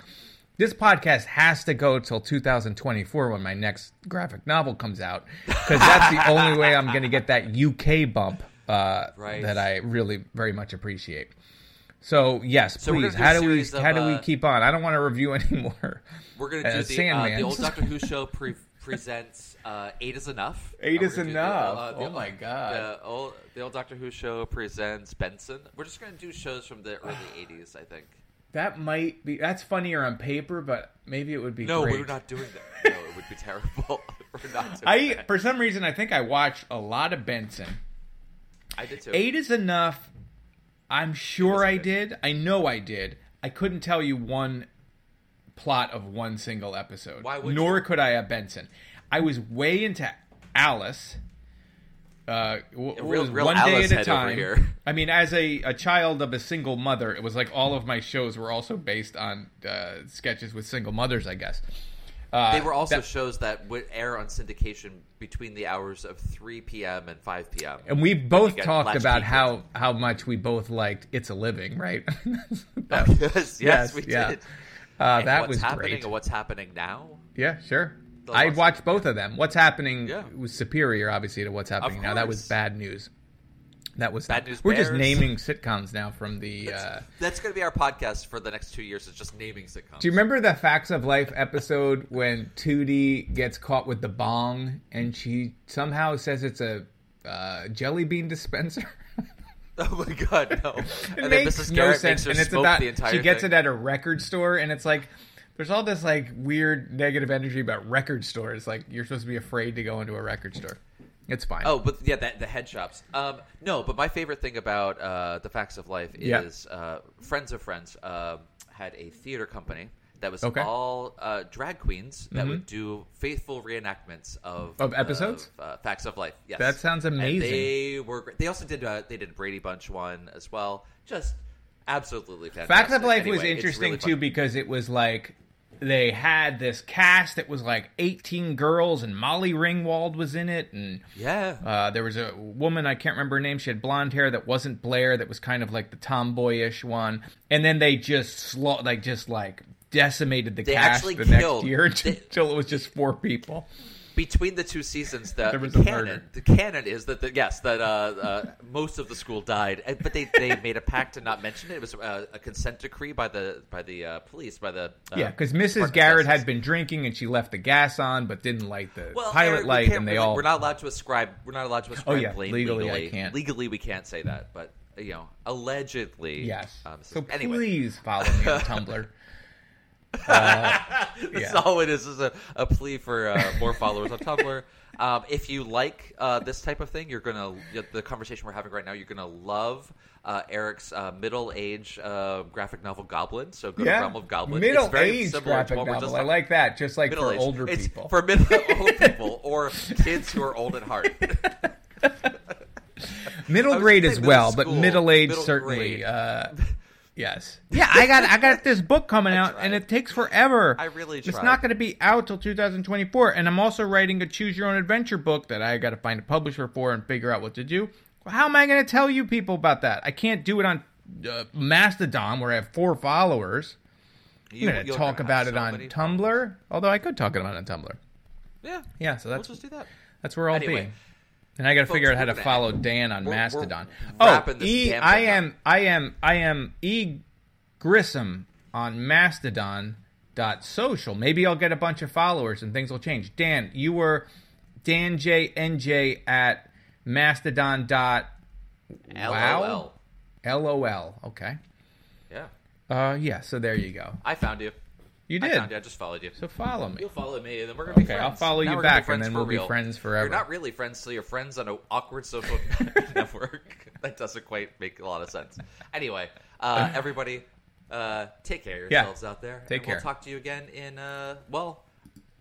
This podcast has to go till 2024 when my next graphic novel comes out because that's the only way I'm going to get that UK bump uh, Right. that I really very much appreciate. So yes, So please. How do we of, how do we uh, keep on? I don't want to review anymore. We're gonna do Uh, the, uh, the old Doctor Who show pre- presents uh, Eight is Enough. Eight Uh, is we're gonna Enough. the, Oh my God. The old, the old Doctor Who show presents Benson. We're just gonna do shows from the early '80s, I think. That might be. That's funnier on paper, but maybe it would be. No, great. we're not doing that. No, it would be terrible. we're not doing I that. for some reason I think I watched a lot of Benson. I did too. Eight is enough. I'm sure I did. I know I did. I couldn't tell you one plot of one single episode. Why would Nor you? could I have Benson. I was way into Alice. Uh, w- real- was real one Alice day at a time. I mean, as a, a child of a single mother, it was like all of my shows were also based on uh, sketches with single mothers. I guess uh, They were also that- shows that would air on syndication between the hours of 3 p.m. and 5 p.m. And we both talked about how how much we both liked "It's a Living," right? That- yes, yes, we yeah. did. Uh, that what's was happening great. and what's happening now? Yeah, sure. I watched both of them. What's happening Yeah. was superior, obviously, to what's happening now. That was bad news. That was Bad News We're just naming sitcoms now from the. Uh, That's going to be our podcast for the next two years. Is just naming sitcoms. do you remember the Facts of Life episode when Tootie gets caught with the bong and she somehow says it's a uh, jelly bean dispenser? Oh my god, no! It and then makes Mrs. no sense, makes and it's about the entire she gets thing. it at a record store, and it's like there's all this like weird negative energy about record stores. Like you're supposed to be afraid to go into a record store. It's fine. Oh, but yeah, that, the head shops. Um, no, but my favorite thing about uh, the Facts of Life Yeah. is uh, Friends of Friends uh, had a theater company that was Okay. all uh, drag queens that Mhm. would do faithful reenactments of Of episodes? of, uh, Facts of Life. Yes, That sounds And amazing. they were. They also did. Uh, they did a Brady Bunch one as well. Just absolutely fantastic. Facts of Life was Anyway, it's interesting really too because it was like they had this cast that was like 18 girls and Molly Ringwald was in it and Yeah. uh, there was a woman I can't remember her name she had blonde hair that wasn't Blair that was kind of like the tomboyish one and then they just sla- like just like decimated the They cast actually the killed- next year until it was just four people. Between the two seasons, the, There was the a canon, the canon is that the, yes, that uh, uh, most of the school died, but they, they made a pact to not mention it. It was uh, a consent decree by the by the uh, police by the uh, yeah, because Mrs. Garrett had been drinking and she left the gas on but didn't light the well, pilot Eric, light and they all we're not allowed to ascribe we're not allowed to ascribe Oh, yeah, blame legally I legally. can't. Legally, we can't say that, but you know, allegedly, Yes. Um, so anyway, please follow me on Tumblr. Uh, That's yeah. all it is. Is a, a plea for uh, more followers on Tumblr. Um, if you like uh, this type of thing, you're gonna the conversation we're having right now. You're gonna love uh, Eric's uh, middle-age uh, graphic novel Goblin. So go to Realm of Goblin. middle it's very age similar to graphic what we're novel. just I like that. Just like for middle-aged. older It's people. for middle old people or kids who are old at heart. middle grade as say well, middle but middle age middle certainly. Yes. Yeah, I got I got this book coming out, and it takes forever. I really It's not going to be out till 2024, and I'm also writing a choose your own adventure book that I got to find a publisher for and figure out what to do. How am I going to tell you people about that? I can't do it on uh, Mastodon where I have four followers. You- I'm going to talk about it so on Tumblr, although I could talk about it on Tumblr. Yeah, Yeah, so that's we'll just do that. That's where I'll Anyway. be. And I got to figure out how to follow Dan on we're- we're Mastodon. oh, this e, I am, I am, I am e Grissom on Mastodon dot social. Maybe I'll get a bunch of followers and things will change. Dan, you were Dan J N J at Mastodon dot wow LOL. LOL. Okay. Yeah, Uh, yeah. So there you go. I found you. You I did. found you. I just followed you. So follow me. You'll follow me, and then we're gonna be Okay, friends. I'll follow Now you back, and then we'll be friends forever. You're not really friends, so you're friends on an awkward social network. that doesn't quite make a lot of sense. Anyway, uh, everybody, uh, take care of Yeah. yourselves out there. Take and care. We'll talk to you again in. Uh, well,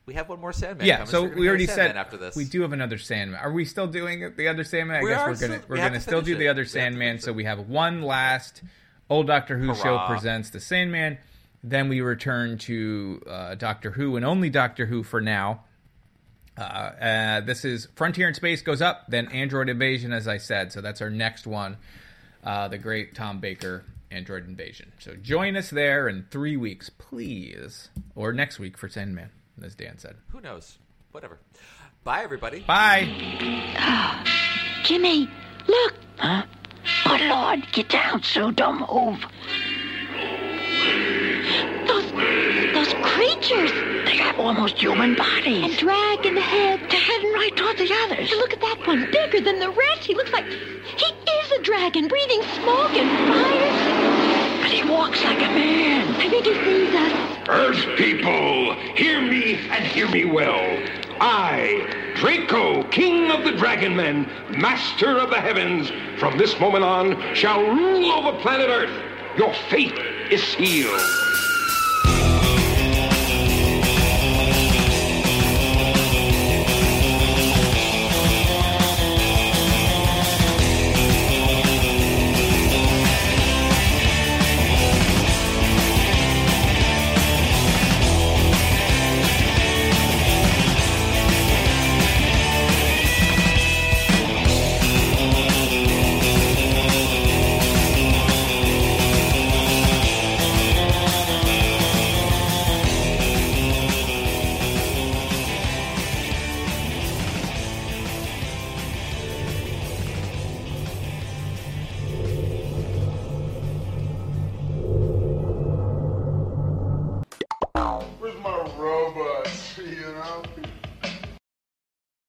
we have one more Sandman. Yeah, so we already said after this. we do have another Sandman. Are we still doing it- the other Sandman? I We guess we're gonna still- we're we gonna to still do finish the other We Sandman. So we have one last old Doctor Who show presents the Sandman. Then we return to uh, Doctor Who and only Doctor Who for now. Uh, uh, this is Frontier in Space goes up, then Android Invasion, as I said. So that's our next one, uh, the great Tom Baker Android Invasion. So join us there in three weeks, please, or next week for Sandman, as Dan said. Who knows? Whatever. Bye, everybody. Bye. Jimmy, look! Huh? Good Lord, get down, so Don't move. creatures. They got almost human bodies. And dragon heads. They're heading right toward the others. Look at that one, bigger than the rest. He looks like he is a dragon, breathing smoke and fire. But he walks like a man. I think he sees us. Earth people, hear me and hear me well. I, Draco, king of the dragon men, master of the heavens, from this moment on shall rule over planet Earth. Your fate is sealed.